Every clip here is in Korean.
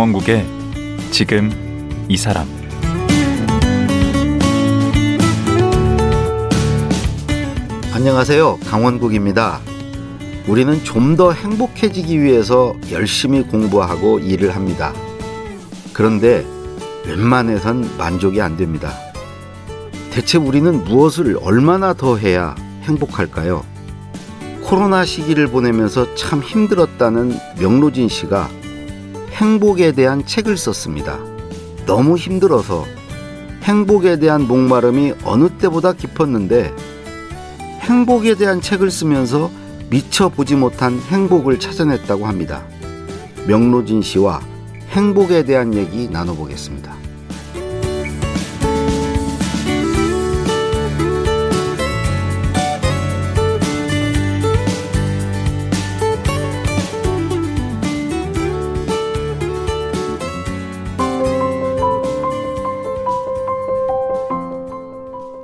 강원국의 지금 이 사람 안녕하세요. 강원국입니다. 우리는 좀 더 행복해지기 위해서 열심히 공부하고 일을 합니다. 그런데 웬만해선 만족이 안 됩니다. 대체 우리는 무엇을 얼마나 더 해야 행복할까요? 코로나 시기를 보내면서 참 힘들었다는 명로진 씨가 행복에 대한 책을 썼습니다. 너무 힘들어서 행복에 대한 목마름이 어느 때보다 깊었는데 행복에 대한 책을 쓰면서 미처 보지 못한 행복을 찾아냈다고 합니다. 명로진 씨와 행복에 대한 얘기 나눠보겠습니다.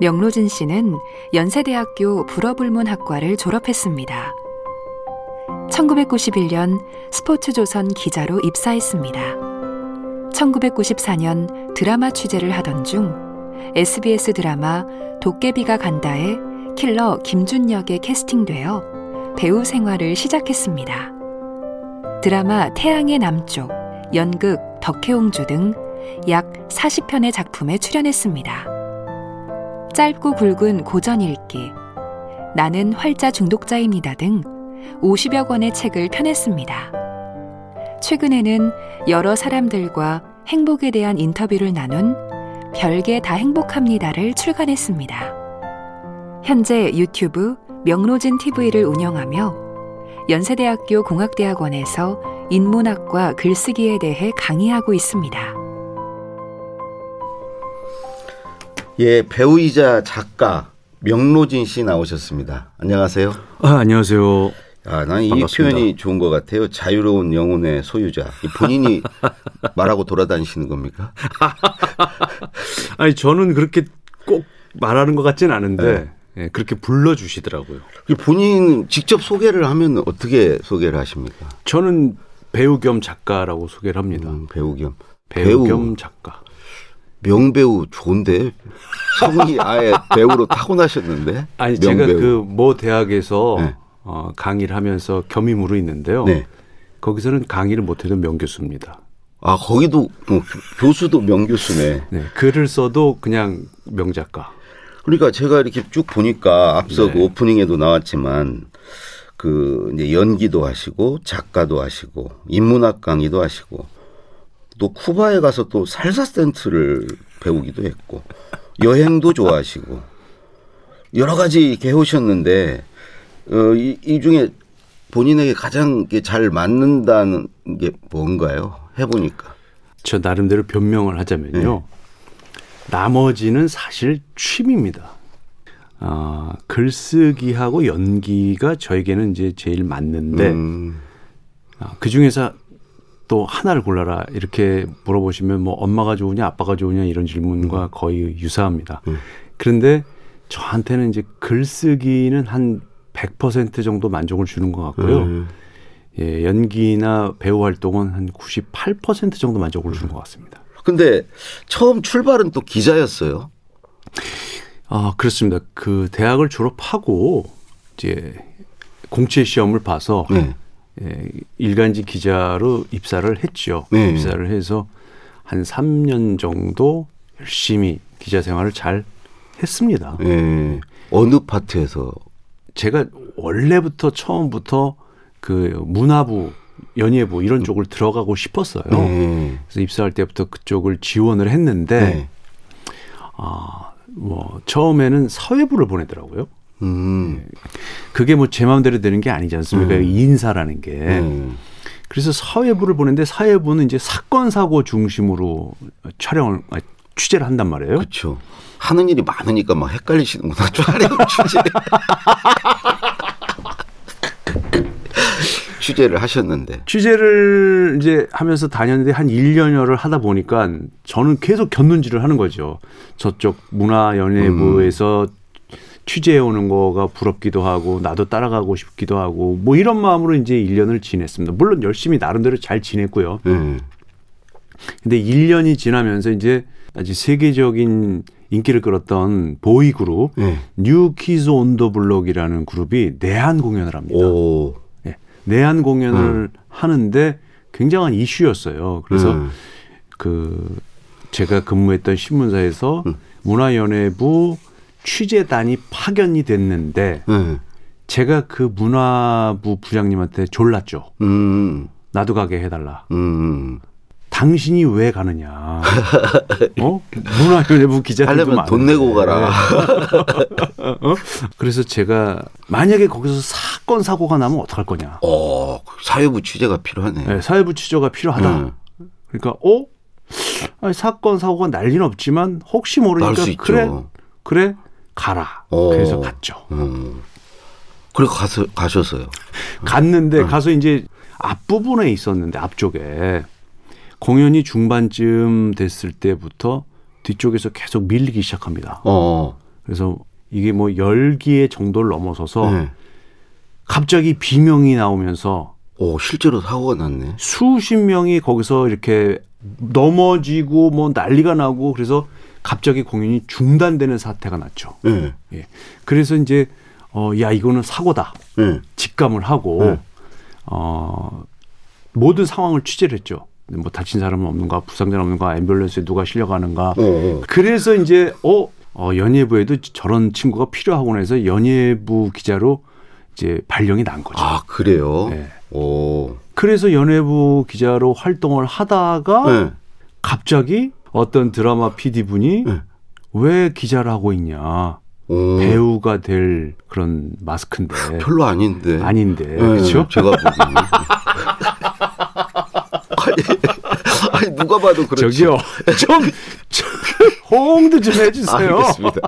명로진 씨는 연세대학교 불어불문학과를 졸업했습니다. 1991년 스포츠조선 기자로 입사했습니다. 1994년 드라마 취재를 하던 중 SBS 드라마 도깨비가 간다에 킬러 김준혁에 캐스팅되어 배우 생활을 시작했습니다. 드라마 태양의 남쪽, 연극 덕혜옹주 등 약 40편의 작품에 출연했습니다. 짧고 굵은 고전 읽기, 나는 활자 중독자입니다 등 50여 권의 책을 펴냈습니다. 최근에는 여러 사람들과 행복에 대한 인터뷰를 나눈 별게 다 행복합니다를 출간했습니다. 현재 유튜브 명로진 TV를 운영하며 연세대학교 공학대학원에서 인문학과 글쓰기에 대해 강의하고 있습니다. 예, 배우이자 작가 명로진 씨 나오셨습니다. 안녕하세요. 아, 안녕하세요. 아, 난 이 표현이 좋은 것 같아요. 자유로운 영혼의 소유자. 본인이 말하고 돌아다니시는 겁니까? 아니, 저는 그렇게 꼭 말하는 것 같진 않은데, 네. 네, 그렇게 불러주시더라고요. 본인 직접 소개를 하면 어떻게 소개를 하십니까? 저는 배우 겸 작가라고 소개를 합니다. 음, 배우 겸. 배우, 배우 겸 작가. 명배우 좋은데 성이 아예 배우로 타고나셨는데 아니 명배우. 제가 그 모 대학에서 네. 어, 강의를 하면서 겸임으로 있는데요. 네. 거기서는 강의를 못해도 명교수입니다. 아 거기도 뭐 교수도 명교수네. 네, 글을 써도 그냥 명작가. 그러니까 제가 이렇게 쭉 보니까 앞서 네. 그 오프닝에도 나왔지만 그 이제 연기도 하시고 작가도 하시고 인문학 강의도 하시고 또 쿠바에 가서 또 살사 센트를 배우기도 했고 여행도 좋아하시고 여러 가지 이렇게 해오셨는데 어, 이, 이 중에 본인에게 가장 잘 맞는다는 게 뭔가요? 해보니까. 저 나름대로 변명을 하자면요. 네. 나머지는 사실 취미입니다. 아, 글쓰기하고 연기가 저에게는 이제 제일 맞는데 음. 아, 그 중에서 또 하나를 골라라 이렇게 물어보시면 뭐 엄마가 좋으냐 아빠가 좋으냐 이런 질문과 음. 거의 유사합니다. 음. 그런데 저한테는 이제 글쓰기는 한 100% 정도 만족을 주는 것 같고요. 음. 예, 연기나 배우 활동은 한 98% 정도 만족을 주는 것 같습니다. 근데 처음 출발은 또 기자였어요. 아, 그렇습니다. 그 대학을 졸업하고 이제 공채 시험을 봐서 네. 예, 일간지 기자로 입사를 했죠. 네. 입사를 해서 한 3년 정도 열심히 기자 생활을 잘 했습니다. 네. 어느 파트에서? 제가 원래부터 처음부터 그 문화부 연예부 이런 쪽을 들어가고 싶었어요. 네. 그래서 입사할 때부터 그쪽을 지원을 했는데 네. 아, 뭐 처음에는 사회부를 보내더라고요. 음. 예. 그게 뭐 제 마음대로 되는 게 아니지 않습니까? 음. 인사라는 게. 음. 그래서 사회부를 보는데 사회부는 이제 사건 사고 중심으로 촬영을 아, 취재를 한단 말이에요. 그렇죠. 하는 일이 많으니까 막 헷갈리시는구나. 촬영 취재. 취재를 하셨는데. 취재를 이제 하면서 다녔는데 한 1년여를 하다 보니까 저는 계속 곁눈질을 하는 거죠. 저쪽 문화연예부에서 음. 취재해 오는 거가 부럽기도 하고 나도 따라가고 싶기도 하고 뭐 이런 마음으로 이제 1년을 지냈습니다. 물론 열심히 나름대로 잘 지냈고요. 음. 근데 1년이 지나면서 이제 아주 세계적인 인기를 끌었던 보이 그룹 네. 뉴 키즈 온 더 블록이라는 그룹이 내한 공연을 합니다. 오. 예. 내한 공연을 하는데 굉장한 이슈였어요. 그래서 음. 그 제가 근무했던 신문사에서 음. 문화연예부 취재단이 파견이 됐는데 네. 제가 그 문화부 부장님한테 졸랐죠. 음. 나도 가게 해달라. 음. 당신이 왜 가느냐. 어? 문화연예부 기자들도 하려면 돈. 내고 가라. 어? 그래서 제가 만약에 거기서 사건 사고가 나면 어떡할 거냐. 어, 사회부 취재가 필요하네. 네, 사회부 취조가 필요하다. 음. 그러니까 어? 아니, 사건 사고가 날리는 없지만 혹시 모르니까. 그래 그래 가라. 어. 그래서 갔죠. 음. 그래 가서 가셨어요. 갔는데 음. 가서 이제 앞부분에 있었는데 앞쪽에 공연이 중반쯤 됐을 때부터 뒤쪽에서 계속 밀리기 시작합니다. 어. 그래서 이게 뭐 열기의 정도를 넘어서서 네. 갑자기 비명이 나오면서 오, 실제로 사고가 났네. 수십 명이 거기서 이렇게 넘어지고 뭐 난리가 나고 그래서 갑자기 공연이 중단되는 사태가 났죠. 네. 예. 그래서 이제 어, 야 이거는 사고다. 네. 직감을 하고 네. 어, 모든 상황을 취재를 했죠. 뭐 다친 사람은 없는가, 부상자 는 없는가, 앰뷸런스에 누가 실려가는가. 어, 어. 그래서 이제 어, 어 연예부에도 저런 친구가 필요하구나 해서 연예부 기자로 이제 발령이 난 거죠. 아, 그래요? 네. 오. 그래서 연예부 기자로 활동을 하다가 네. 갑자기 어떤 드라마 PD 분이 네. 왜 기자를 하고 있냐. 오. 배우가 될 그런 마스크인데. 별로 아닌데. 아닌데. 네, 그렇죠? 제가 보기에는. 아니, 아니, 누가 봐도 그렇지. 저기요. 좀, 좀 호응도 좀 해주세요. 알겠습니다.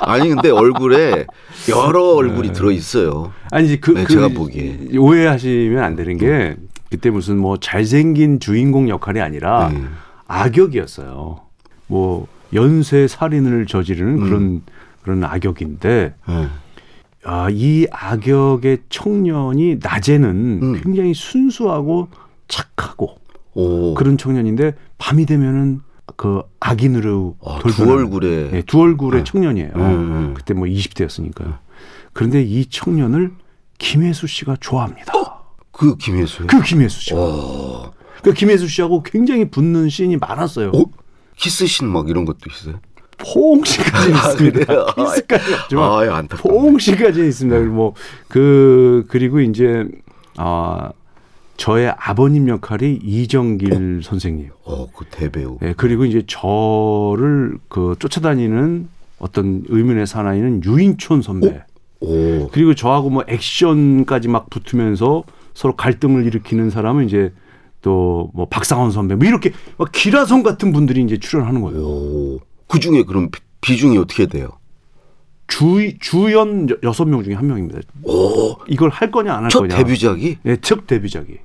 아니, 근데 얼굴에 여러 얼굴이 들어 있어요. 아니, 그, 네, 그 제가 보기에. 오해하시면 안 되는 게 그때 무슨 뭐 잘생긴 주인공 역할이 아니라 네. 악역이었어요. 뭐 연쇄 살인을 저지르는 음. 그런 그런 악역인데 네. 아, 이 악역의 청년이 낮에는 음. 굉장히 순수하고 착하고 오. 그런 청년인데 밤이 되면은 그 악인으로 아, 두 돌변하는 얼굴에. 네, 두 얼굴의 네. 청년이에요. 음. 그때 뭐 20대였으니까요. 그런데 이 청년을 김혜수 씨가 좋아합니다. 그 김혜수. 그 김혜수 씨가. 어. 그 김혜수 씨하고 굉장히 붙는 씬이 많았어요. 어? 키스신 막 이런 것도 있어요? 포옹씨까지 아, 있습니다. 그래요? 키스까지 없지만 아, 안타깝네. 포옹씨까지 있습니다. 뭐그 그리고 이제 아 저의 아버님 역할이 이정길 선생님. 어, 그 대배우. 예, 그리고 이제 저를 그 쫓아다니는 어떤 의문의 사나이는 유인촌 선배. 오. 그리고 저하고 뭐 액션까지 막 붙으면서 서로 갈등을 일으키는 사람은 이제 또 뭐 박상원 선배 뭐 이렇게 막 기라성 같은 분들이 이제 출연하는 거예요. 오. 그 중에 그럼 비- 비중이 어떻게 돼요? 주 주연 여- 여섯 명 중에 한 명입니다. 오. 이걸 할 거냐 안할첫 거냐. 데뷔작이? 예, 첫 데뷔작이.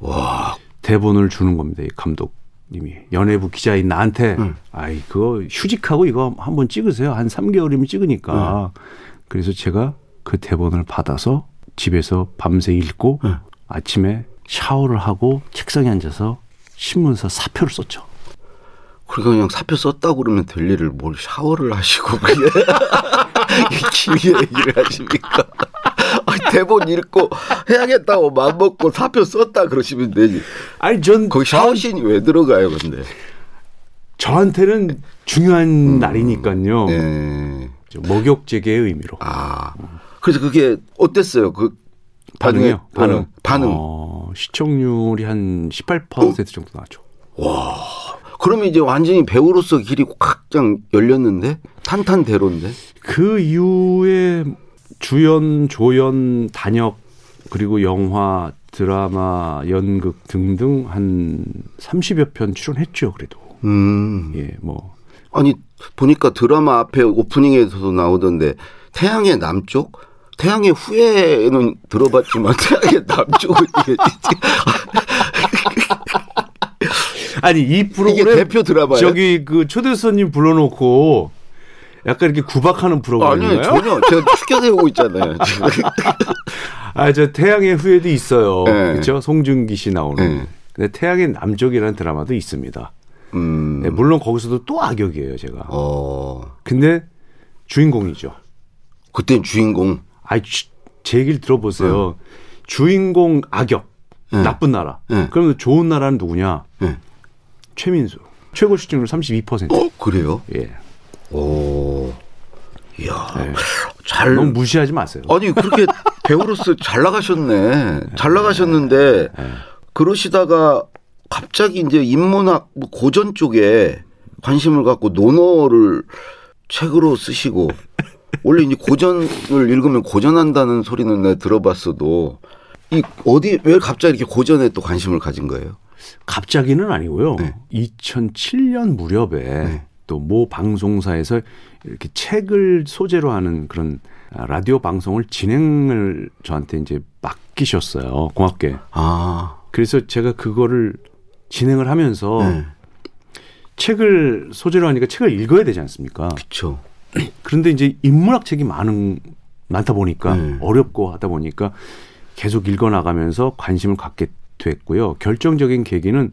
와. 대본을 주는 겁니다. 이 감독님이 연예부 기자인 나한테 응. 아이 그거 휴직하고 이거 한번 찍으세요. 한 3개월이면 찍으니까. 그래서 제가 그 대본을 받아서 집에서 밤새 읽고 응. 아침에 샤워를 하고 책상에 앉아서 신문사 사표를 썼죠. 그러니까 그냥 사표 썼다고 그러면 될 일을 뭘 샤워를 하시고 그게 기회 얘기를 하십니까? 대본 읽고 해야겠다고 마음먹고 사표 썼다 그러시면 되지. 아니 전 거기 샤워신이 왜 들어가요, 근데? 저한테는 중요한 날이니까요. 음. 네. 저 목욕제계의 의미로 아. 그래서 그게 어땠어요? 그 반응이요. 반응에- 반응. 어, 반응. 어, 시청률이 한 18% 정도 나왔죠. 그러면 이제 완전히 배우로서 길이 확장 열렸는데 탄탄대로인데. 그 이후에 주연, 조연, 단역 그리고 영화, 드라마, 연극 등등 한 30여 편 출연했죠. 그래도 음. 예, 뭐 아니 보니까 드라마 앞에 오프닝에서도 나오던데 태양의 남쪽, 태양의 후예는 들어봤지만 태양의 남쪽은 이게 아니 이 프로그램 대표 드라마예요. 저기 그 초대 손님 불러놓고 약간 이렇게 구박하는 아니요 프로그램인가요? 전혀 제가 추격해오고 있잖아요. 아, 저 태양의 후예도 있어요. 네. 그렇죠? 송중기 씨 나오는. 네. 근데 태양의 남쪽이라는 드라마도 있습니다. 음. 네, 물론 거기서도 또 악역이에요, 제가. 어. 근데 주인공이죠. 그땐 주인공. 아이, 주- 제 얘기를 들어보세요. 주인공 악역, 네. 나쁜 나라. 네. 그러면 좋은 나라는 누구냐? 네. 최민수. 최고 시청률 32%. 어, 그래요? 예. 오. 이야. 네. 잘. 너무 무시하지 마세요. 아니, 그렇게 배우로서 잘 나가셨네. 잘 나가셨는데, 그러시다가 갑자기 이제 인문학 뭐 고전 쪽에 관심을 갖고 논어를 책으로 쓰시고, 원래 이제 고전을 읽으면 고전한다는 소리는 내가 들어봤어도, 이 어디, 왜 갑자기 이렇게 고전에 또 관심을 가진 거예요? 갑자기는 아니고요. 네. 2007년 무렵에 또모 방송사에서 이렇게 책을 소재로 하는 그런 라디오 방송을 진행을 저한테 이제 맡기셨어요. 고맙게. 아, 그래서 제가 그거를 진행을 하면서 네. 책을 소재로 하니까 책을 읽어야 되지 않습니까? 그쵸. 그런데 이제 인문학 책이 많은 많다 보니까 네. 어렵고 하다 보니까 계속 읽어 나가면서 관심을 갖게 됐고요. 결정적인 계기는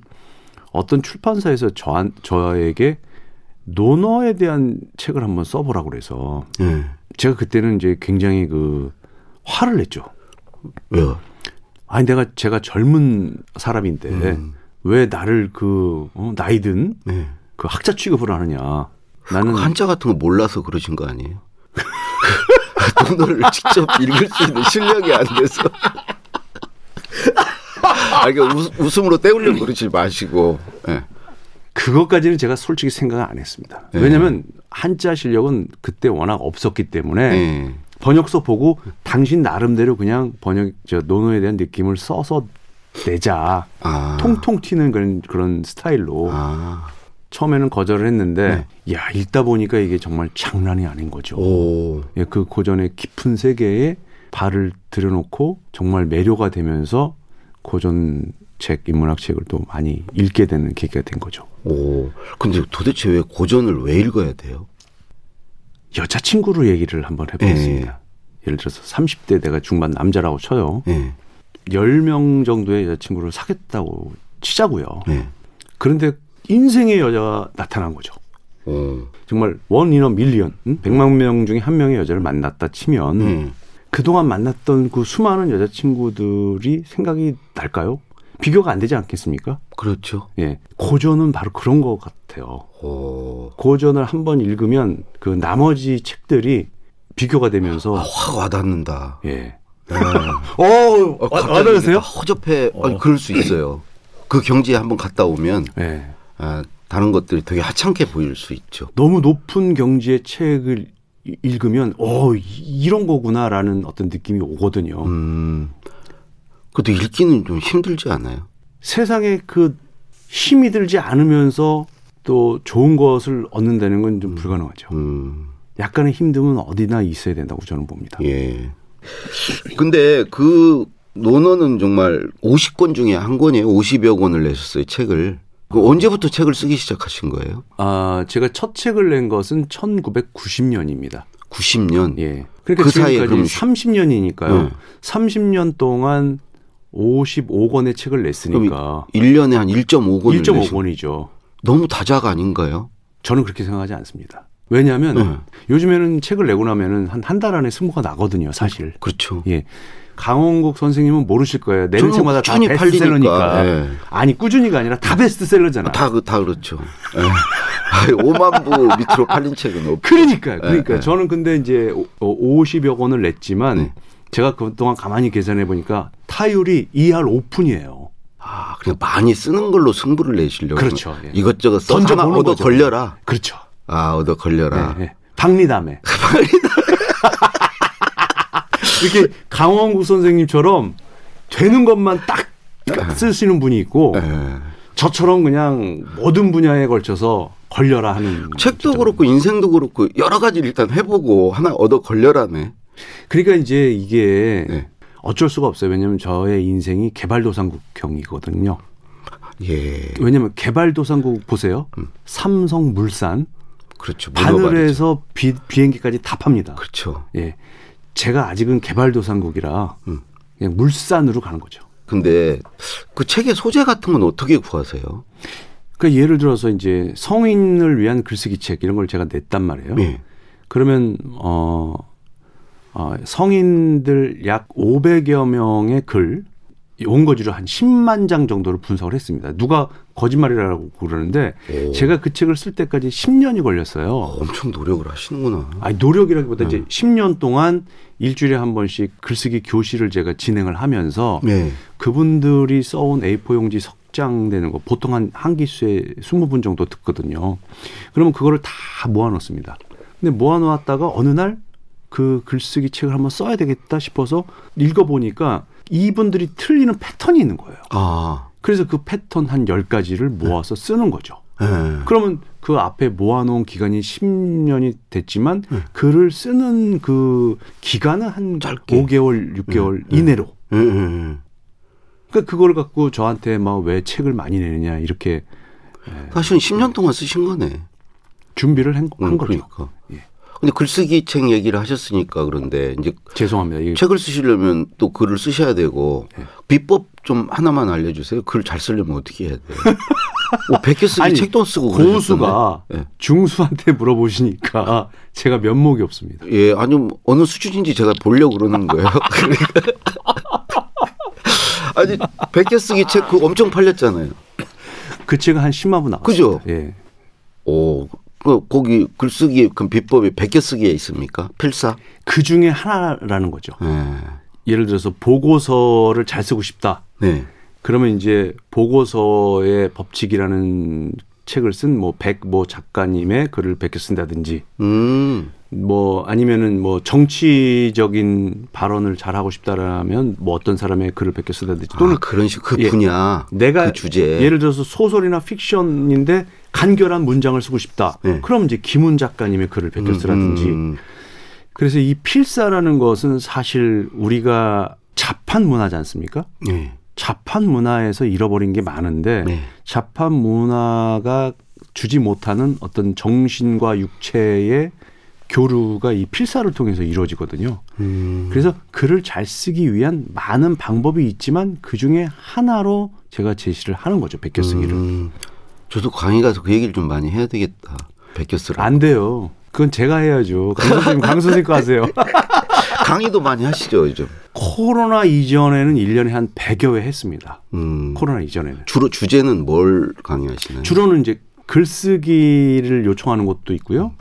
어떤 출판사에서 저한 저에게 논어에 대한 책을 한번 써보라고 그래서 네. 제가 그때는 이제 굉장히 그 화를 냈죠. 왜요? 아니 내가 제가 젊은 사람인데 음. 왜 나를 그 어, 나이든 네. 그 학자 취급을 하느냐. 나는 그 한자 같은 거 몰라서 그러신 거 아니에요? 논어를 직접 읽을 수 있는 실력이 안 돼서. 아, 이게 웃, 음으로 때우려고 그러지 마시고. 예. 그것까지는 제가 솔직히 생각을 안 했습니다. 네. 왜냐하면 한자 실력은 그때 워낙 없었기 때문에 예. 번역서 보고 당신 나름대로 그냥 번역 저 논어에 대한 느낌을 써서 내자 아. 통통 튀는 그런 그런 스타일로 아. 처음에는 거절을 했는데 야 읽다 보니까 이게 정말 장난이 아닌 거죠. 오. 예, 그 고전의 깊은 세계에 발을 들여놓고 정말 매료가 되면서 고전 책, 인문학 책을 또 많이 읽게 되는 계기가 된 거죠. 오. 근데 도대체 왜 고전을 왜 읽어야 돼요? 여자친구로 얘기를 한번 해보겠습니다. 예 를 들어서 30대 내가 중반 남자라고 쳐요. 예. 10명 정도의 여자친구를 사겠다고 치자고요. 예. 그런데 인생의 여자가 나타난 거죠. 오. 정말 원 인어 밀리언, 응? 100만 명 중에 한 명의 여자를 만났다 치면 음. 그동안 만났던 그 수많은 여자친구들이 생각이 날까요? 비교가 안 되지 않겠습니까? 그렇죠. 예. 고전은 바로 그런 것 같아요. 오. 고전을 한 번 읽으면 그 나머지 책들이 비교가 되면서 아, 확 와닿는다. 예. 네. 어, 어, 갑자기 허접해. 아니, 그럴 수 있어요. 그 경지에 한번 갔다 오면 예. 아, 다른 것들이 되게 하찮게 보일 수 있죠. 너무 높은 경지의 책을 이- 읽으면 어 이- 이런 거구나라는 어떤 느낌이 오거든요. 음. 그래도 읽기는 좀 힘들지 않아요? 세상에 그 힘이 들지 않으면서 또 좋은 것을 얻는다는 건 좀 불가능하죠. 음. 약간의 힘듦은 어디나 있어야 된다고 저는 봅니다. 예. 근데 그 논어는 정말 50권 중에 한 권이에요. 50여 권을 내셨어요, 책을. 그 언제부터 책을 쓰기 시작하신 거예요? 아, 제가 첫 책을 낸 것은 1990년입니다. 90년. 예. 그러니까 그 사이에 지금까지 그럼 30년이니까요. 네. 30년 동안 55권의 책을 냈으니까 1년에 한 1.5권을 1.5권이죠. 너무 다작 아닌가요? 저는 그렇게 생각하지 않습니다. 왜냐하면 네. 요즘에는 책을 내고 나면은 한 한 달 안에 승부가 나거든요, 사실. 그렇죠. 예. 강원국 선생님은 모르실 거예요. 저는 책마다 다 꾸준히 베스트셀러니까. 예. 아니 꾸준히가 아니라 다 베스트셀러잖아. 다, 그- 다 그렇죠. 예. 아니, 5만 부 밑으로 팔린 책은 없 그러니까, 그러니까 예, 예. 저는 근데 이제 50여 권을 냈지만 네. 제가 그동안 가만히 계산해 보니까 타율이 2할 오픈이에요. 아, 그냥 많이 쓰는 걸로 승부를 내시려고. 그렇죠. 예. 이것저것 써 하나 던져보는 얻어 거죠. 걸려라. 그렇죠. 아, 얻어 걸려라. 예, 예. 박리담에. 이렇게 강원국 선생님처럼 되는 것만 딱 쓰시는 분이 있고 예. 저처럼 그냥 모든 분야에 걸쳐서 걸려라 하는 책도. 그렇고 인생도 그렇고 여러 가지 일단 해보고 하나 얻어 걸려라네. 그러니까 이제 이게 네. 어쩔 수가 없어요. 왜냐하면 저의 인생이 개발도상국형이거든요. 예. 왜냐하면 개발도상국 보세요. 음. 삼성물산 그렇죠. 바늘에서 비, 비행기까지 다 팝니다. 그렇죠. 예. 제가 아직은 개발도상국이라 음. 그냥 물산으로 가는 거죠. 근데 그 책의 소재 같은 건 어떻게 구하세요? 그러니까 예를 들어서 이제 성인을 위한 글쓰기 책 이런 걸 제가 냈단 말이에요. 예. 그러면 어, 어 성인들 약 500여 명의 글 원고지로 한 10만 장 정도를 분석을 했습니다. 누가 거짓말이라고 그러는데 오. 제가 그 책을 쓸 때까지 10년이 걸렸어요. 엄청 노력을 하시는구나. 아니 노력이라기보다 음. 이제 10년 동안 일주일에 한 번씩 글쓰기 교실을 제가 진행을 하면서 네. 그분들이 써온 A4 용지 석장 되는 거 보통 한 한 기수에 20분 정도 듣거든요. 그러면 그거를 다 모아놓습니다. 근데 모아놓았다가 어느 날 그 글쓰기 책을 한번 써야 되겠다 싶어서 읽어보니까 이분들이 틀리는 패턴이 있는 거예요. 아. 그래서 그 패턴 한 10가지를 모아서 쓰는 거죠. 예. 그러면 그 앞에 모아놓은 기간이 10년이 됐지만 네. 글을 쓰는 그 기간은 한 짧게. 5개월, 6개월 네. 이내로. 예, 예, 예. 그러니까 그걸 갖고 저한테 막 왜 책을 많이 내느냐 이렇게 사실은 10년 동안 쓰신 거네. 준비를 한, 한 음, 거죠. 그러니까. 예. 근데 글쓰기 책 얘기를 하셨으니까 그런데 이제 죄송합니다. 이게 책을 쓰시려면 또 글을 쓰셔야 되고 네. 비법 좀 하나만 알려주세요. 글 잘 쓰려면 어떻게 해야 돼요? 뭐 백개 쓰기 아니, 책도 쓰고 고수가 그러셨던데. 중수한테 물어보시니까 제가 면목이 없습니다. 예, 아니 뭐 어느 수준인지 제가 보려고 그러는 거예요. 아니 백개 쓰기 책 그 엄청 팔렸잖아요. 그 책은 한 10만 부 나왔어요. 그죠? 예. 오, 그 거기 글쓰기 그 비법이 백개 쓰기에 있습니까? 필사? 그 중에 하나라는 거죠. 네. 예를 들어서 보고서를 잘 쓰고 싶다. 네. 그러면 이제 보고서의 법칙이라는 책을 쓴 뭐 백뭐 작가님의 글을 베껴 쓴다든지 음. 뭐 아니면은 뭐 정치적인 발언을 잘 하고 싶다라면 뭐 어떤 사람의 글을 베껴 쓴다든지 또는 아, 그런 식그 예. 분야, 내가 그 주제. 예를 들어서 소설이나 픽션인데 간결한 문장을 쓰고 싶다. 네. 그럼 이제 김훈 작가님의 글을 베껴 쓰라든지. 음, 그래서 이 필사라는 것은 사실 우리가 자판 문화지 않습니까? 네. 자판 문화에서 잃어버린 게 많은데 네. 자판 문화가 주지 못하는 어떤 정신과 육체의 교류가 이 필사를 통해서 이루어지거든요. 음. 그래서 글을 잘 쓰기 위한 많은 방법이 있지만 그 중에 하나로 제가 제시를 하는 거죠. 베껴 쓰기를. 음. 저도 강의 가서 그 얘기를 좀 많이 해야 되겠다. 쓰라. 안 돼요. 그건 제가 해야죠. 강 선생님, 강 선생님 거 하세요. 강의도 많이 하시죠, 요즘. 코로나 이전에는 1년에 한 100여 회 했습니다. 음. 코로나 이전에는. 주로 주제는 뭘 강의하시나요? 주로는 이제 글쓰기를 요청하는 것도 있고요.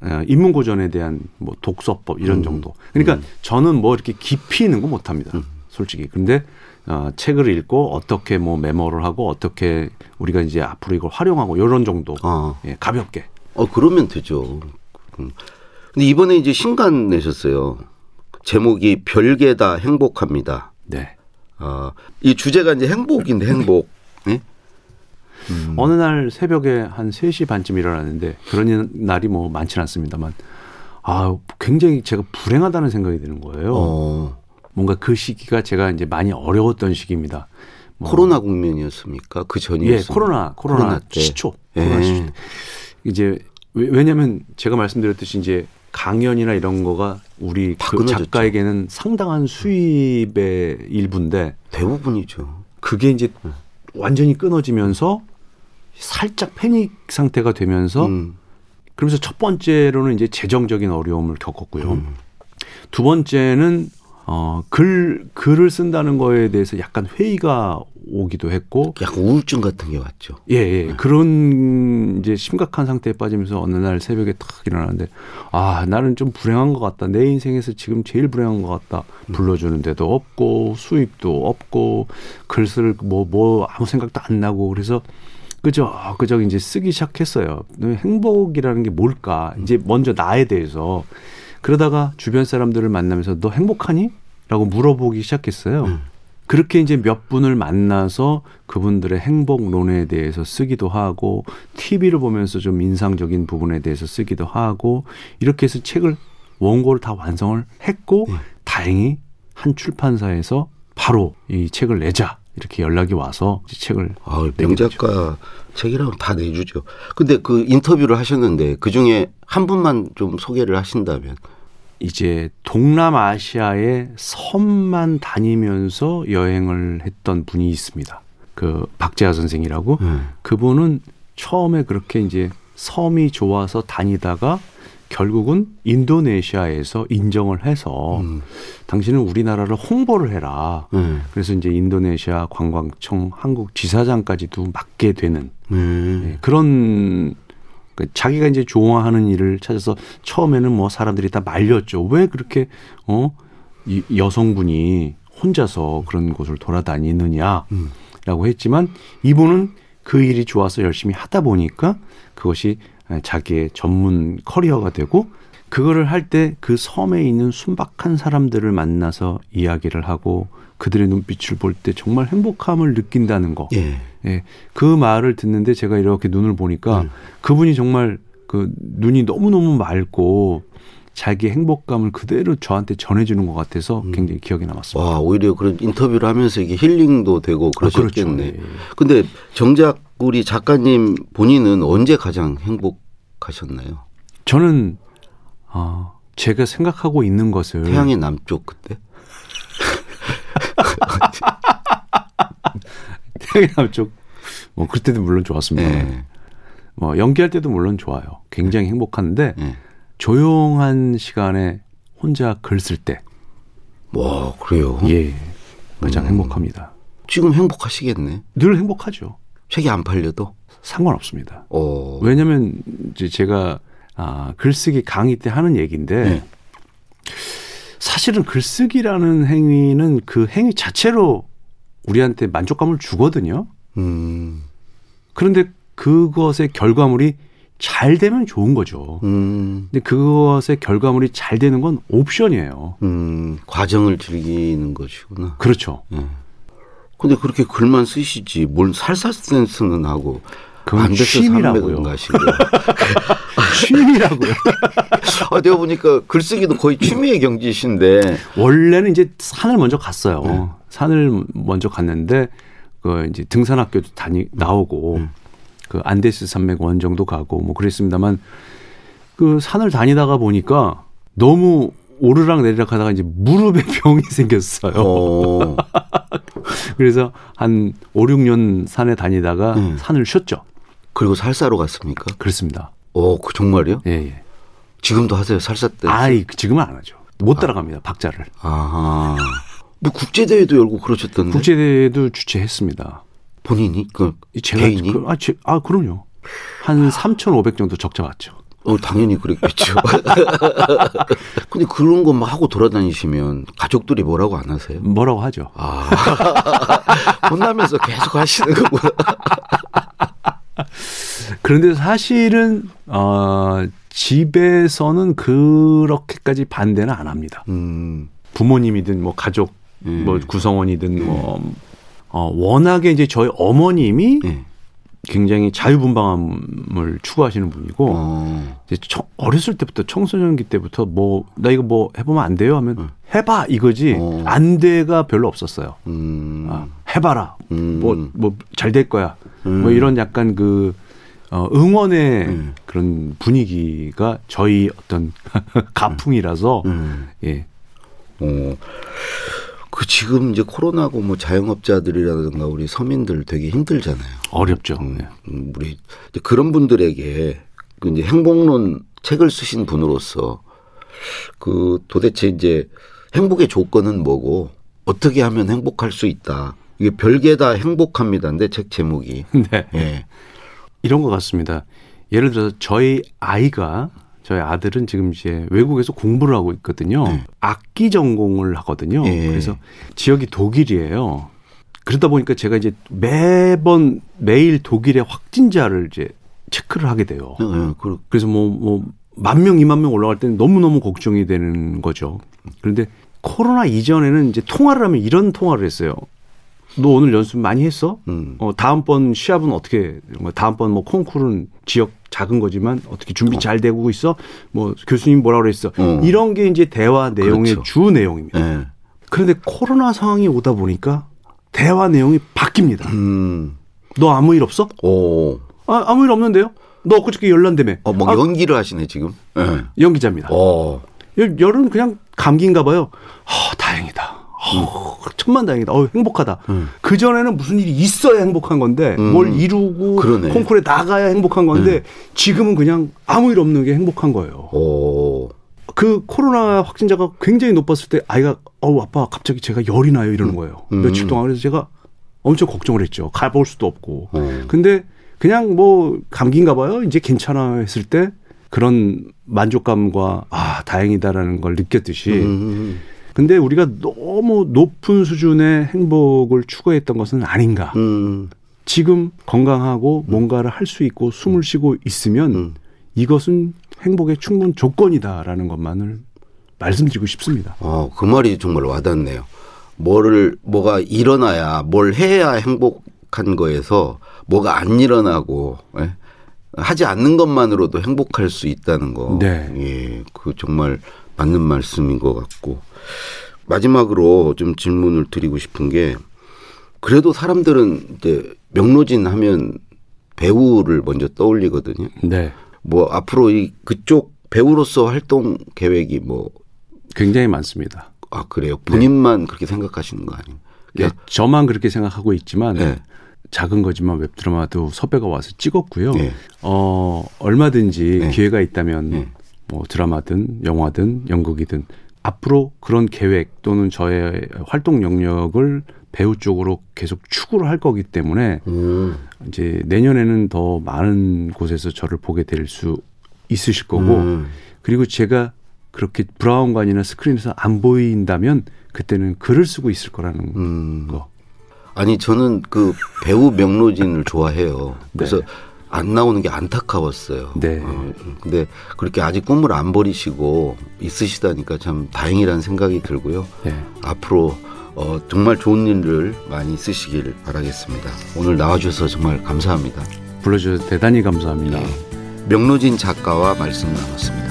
어, 인문고전에 대한 뭐 독서법 이런 음. 정도. 그러니까 저는 뭐 이렇게 깊이 있는 거 못합니다. 음. 솔직히. 근데 어, 책을 읽고 어떻게 뭐 메모를 하고 어떻게 우리가 이제 앞으로 이걸 활용하고 이런 정도. 아. 예, 가볍게. 어, 그러면 되죠. 음. 근데 이번에 이제 신간 내셨어요. 제목이 별개다 행복합니다. 네. 아, 이 주제가 이제 행복인데 행복. 예? 음. 어느 날 새벽에 한 3시 반쯤 일어났는데 그런 날이 뭐 많지는 않습니다만 아, 굉장히 제가 불행하다는 생각이 드는 거예요. 어, 뭔가 그 시기가 제가 이제 많이 어려웠던 시기입니다. 뭐 코로나 국면이었습니까? 그 전이었어요. 예, 코로나 코로나, 코로나 때. 시초. 예. 코로나 시초. 때. 이제 왜- 왜냐하면 제가 말씀드렸듯이 이제 강연이나 이런 거가 우리 다 그. 작가에게는 상당한 수입의 일부인데 대부분이죠. 그게 이제 완전히 끊어지면서 살짝 패닉 상태가 되면서 음. 그러면서 첫 번째로는 이제 재정적인 어려움을 겪었고요. 음. 두 번째는 어, 글 글을 쓴다는 거에 대해서 약간 회의가 오기도 했고 약간 우울증 같은 게 왔죠. 예, 예. 그런 이제 심각한 상태에 빠지면서 어느 날 새벽에 탁 일어나는데 아, 나는 좀 불행한 것 같다. 내 인생에서 지금 제일 불행한 것 같다. 불러주는 데도 없고 수입도 없고 글 쓸 뭐, 뭐 아무 생각도 안 나고 그래서 그저 그저 이제 쓰기 시작했어요. 행복이라는 게 뭘까? 이제 먼저 나에 대해서 그러다가 주변 사람들을 만나면서 너 행복하니? 라고 물어보기 시작했어요. 음. 그렇게 이제 몇 분을 만나서 그분들의 행복론에 대해서 쓰기도 하고 TV를 보면서 좀 인상적인 부분에 대해서 쓰기도 하고 이렇게 해서 책을 원고를 다 완성을 했고 네. 다행히 한 출판사에서 바로 이 책을 내자 이렇게 연락이 와서 이 책을 아, 명작가 책이라면 다 내주죠. 근데 그 인터뷰를 하셨는데 그 중에 한 분만 좀 소개를 하신다면 이제 동남아시아의 섬만 다니면서 여행을 했던 분이 있습니다. 그 박재하 선생이라고 음. 그분은 처음에 그렇게 이제 섬이 좋아서 다니다가 결국은 인도네시아에서 인정을 해서 음. 당신은 우리나라를 홍보를 해라. 음. 그래서 이제 인도네시아 관광청 한국 지사장까지도 맡게 되는 음. 예, 그런 그 자기가 이제 좋아하는 일을 찾아서 처음에는 뭐 사람들이 다 말렸죠. 왜 그렇게 어 이 여성분이 혼자서 그런 곳을 돌아다니느냐라고 음. 했지만 이분은 그 일이 좋아서 열심히 하다 보니까 그것이 자기의 전문 커리어가 되고 그거를 할 때 그 섬에 있는 순박한 사람들을 만나서 이야기를 하고 그들의 눈빛을 볼 때 정말 행복함을 느낀다는 거. 예. 예, 그 말을 듣는데 제가 이렇게 눈을 보니까 음. 그분이 정말 그 눈이 너무너무 맑고 자기 행복감을 그대로 저한테 전해주는 것 같아서 음. 굉장히 기억에 남았습니다. 와, 오히려 그런 인터뷰를 하면서 이게 힐링도 되고 그러셨겠네. 아, 그렇죠. 예. 근데 정작 우리 작가님 본인은 언제 가장 행복 하셨나요? 저는 어, 제가 생각하고 있는 것을 태양의 남쪽 그때? 태양의 남쪽 뭐 그때도 물론 좋았습니다. 예. 뭐 연기할 때도 물론 좋아요. 굉장히 행복한데 예. 조용한 시간에 혼자 글 쓸 때 와, 그래요? 예, 가장 음. 행복합니다. 지금 행복하시겠네. 늘 행복하죠. 책이 안 팔려도? 상관없습니다. 어. 왜냐면 이제 제가 아, 글쓰기 강의 때 하는 얘기인데 네. 사실은 글쓰기라는 행위는 그 행위 자체로 우리한테 만족감을 주거든요. 음. 그런데 그것의 결과물이 잘 되면 좋은 거죠. 음. 근데 그것의 결과물이 잘 되는 건 옵션이에요. 음. 과정을 즐기는 것이구나. 그렇죠. 예. 근데 그렇게 글만 쓰시지 뭘 살사 센스는 하고 그건 취미라고요. 취미라고요. 아, 내가 보니까 글쓰기도 거의 취미의 경지신데. 원래는 이제 산을 먼저 갔어요. 네. 산을 먼저 갔는데 그 이제 등산학교도 다니 나오고 음. 그 안데스 산맥 원정도 가고 뭐 그랬습니다만 그 산을 다니다가 보니까 너무 오르락 내리락 하다가 이제 무릎에 병이 생겼어요. 어. 그래서 한 5, 6년 산에 다니다가 음. 산을 쉬었죠. 그리고 살사로 갔습니까? 그렇습니다. 어, 그 정말요? 예, 예. 지금도 하세요, 살사 때? 아이, 지금은 안 하죠. 못 따라갑니다. 박자를. 아하. 뭐 국제대회도 열고 그러셨던데. 국제대회도 주최했습니다. 본인이? 그, 이 제가 개인이? 그, 아, 제, 아, 그럼요. 한 3,500 정도 적자 왔죠. 어, 당연히 그랬겠죠. 근데 그런 거막 하고 돌아다니시면 가족들이 뭐라고 안 하세요? 뭐라고 하죠. 아. 혼나면서 계속 하시는 거구나. 그런데 사실은 어, 집에서는 그렇게까지 반대는 안 합니다. 음. 부모님이든 뭐 가족 음. 뭐 구성원이든 뭐 어, 워낙에 이제 저희 어머님이 예. 굉장히 자유분방함을 추구하시는 분이고 어. 이제 청- 어렸을 때부터 청소년기 때부터 뭐 나 이거 뭐 해보면 안 돼요 하면 응. 해봐 이거지 어. 안 돼가 별로 없었어요. 음. 아, 해봐라 음. 뭐뭐 잘 될 거야 음. 뭐 이런 약간 그 어, 응원의 음. 그런 분위기가 저희 어떤 가풍이라서 음. 예 어. 그 지금 이제 코로나고 뭐 자영업자들이라든가 우리 서민들 되게 힘들잖아요. 어렵죠. 음, 우리 그런 분들에게 그 이제 행복론 책을 쓰신 분으로서 그 도대체 이제 행복의 조건은 뭐고 어떻게 하면 행복할 수 있다. 이게 별게 다 행복합니다인데 책 제목이 네. 예. 이런 것 같습니다. 예를 들어서 저희 아이가 저희 아들은 지금 이제 외국에서 공부를 하고 있거든요. 네. 악기 전공을 하거든요. 예. 그래서 지역이 독일이에요. 그러다 보니까 제가 이제 매번 매일 독일의 확진자를 이제 체크를 하게 돼요. 예, 예, 그, 그래서 뭐, 뭐, 만 명, 이만 명 올라갈 때는 너무너무 걱정이 되는 거죠. 그런데 코로나 이전에는 이제 통화를 하면 이런 통화를 했어요. 너 오늘 연습 많이 했어? 음. 어, 다음번 시합은 어떻게, 뭐 다음번 뭐 콩쿠르는 지역 작은 거지만 어떻게 준비 잘 되고 있어? 뭐 교수님 뭐라 그랬어? 어. 이런 게 이제 대화 내용의 그렇죠. 주 내용입니다. 예. 그런데 코로나 상황이 오다 보니까 대화 내용이 바뀝니다. 음. 너 아무 일 없어? 오. 아, 아무 일 없는데요? 너 그저께 열난다며? 어, 뭐 아, 연기를 하시네 지금. 예. 연기자입니다. 어. 열은 그냥 감기인가 봐요. 아, 다행이다. 어, 천만 다행이다. 어, 행복하다. 음. 그 전에는 무슨 일이 있어야 행복한 건데 음. 뭘 이루고 그러네. 콩쿠르에 나가야 행복한 건데 지금은 그냥 아무 일 없는 게 행복한 거예요. 오. 그 코로나 확진자가 굉장히 높았을 때 아이가 어우 아빠 갑자기 제가 열이 나요 이러는 거예요. 음. 며칠 동안 그래서 제가 엄청 걱정을 했죠. 가볼 수도 없고. 어. 근데 그냥 뭐 감기인가 봐요. 이제 괜찮아 했을 때 그런 만족감과 아 다행이다라는 걸 느꼈듯이 음. 근데 우리가 너무 높은 수준의 행복을 추구했던 것은 아닌가. 음. 지금 건강하고 뭔가를 할 수 있고 숨을 쉬고 있으면 음. 이것은 행복의 충분 조건이다라는 것만을 말씀드리고 싶습니다. 어, 그 말이 정말 와닿네요. 뭐를 뭐가 일어나야 뭘 해야 행복한 거에서 뭐가 안 일어나고 예? 하지 않는 것만으로도 행복할 수 있다는 거. 네. 예, 그 정말 맞는 말씀인 것 같고 마지막으로 좀 질문을 드리고 싶은 게 그래도 사람들은 이제 명로진 하면 배우를 먼저 떠올리거든요. 네. 뭐 앞으로 이 그쪽 배우로서 활동 계획이 뭐 굉장히 많습니다. 아 그래요? 본인만 그렇게 생각하시는 거 아니에요? 네, 저만 그렇게 생각하고 있지만 네. 작은 거지만 웹드라마도 섭외가 와서 찍었고요. 네. 어, 얼마든지 네. 기회가 있다면 네. 뭐 드라마든 영화든 연극이든 앞으로 그런 계획 또는 저의 활동 영역을 배우 쪽으로 계속 추구를 할 거기 때문에 음. 이제 내년에는 더 많은 곳에서 저를 보게 될 수 있으실 거고 음. 그리고 제가 그렇게 브라운관이나 스크린에서 안 보인다면 그때는 글을 쓰고 있을 거라는 음. 거. 아니 저는 그 배우 명로진을 좋아해요. 그래서 네. 안 나오는 게 안타까웠어요. 네. 어, 근데 그렇게 아직 꿈을 안 버리시고 있으시다니까 참 다행이라는 생각이 들고요. 네. 앞으로 어, 정말 좋은 일을 많이 쓰시길 바라겠습니다. 오늘 나와주셔서 정말 감사합니다. 불러주셔서 대단히 감사합니다. 명로진 작가와 말씀 나눴습니다.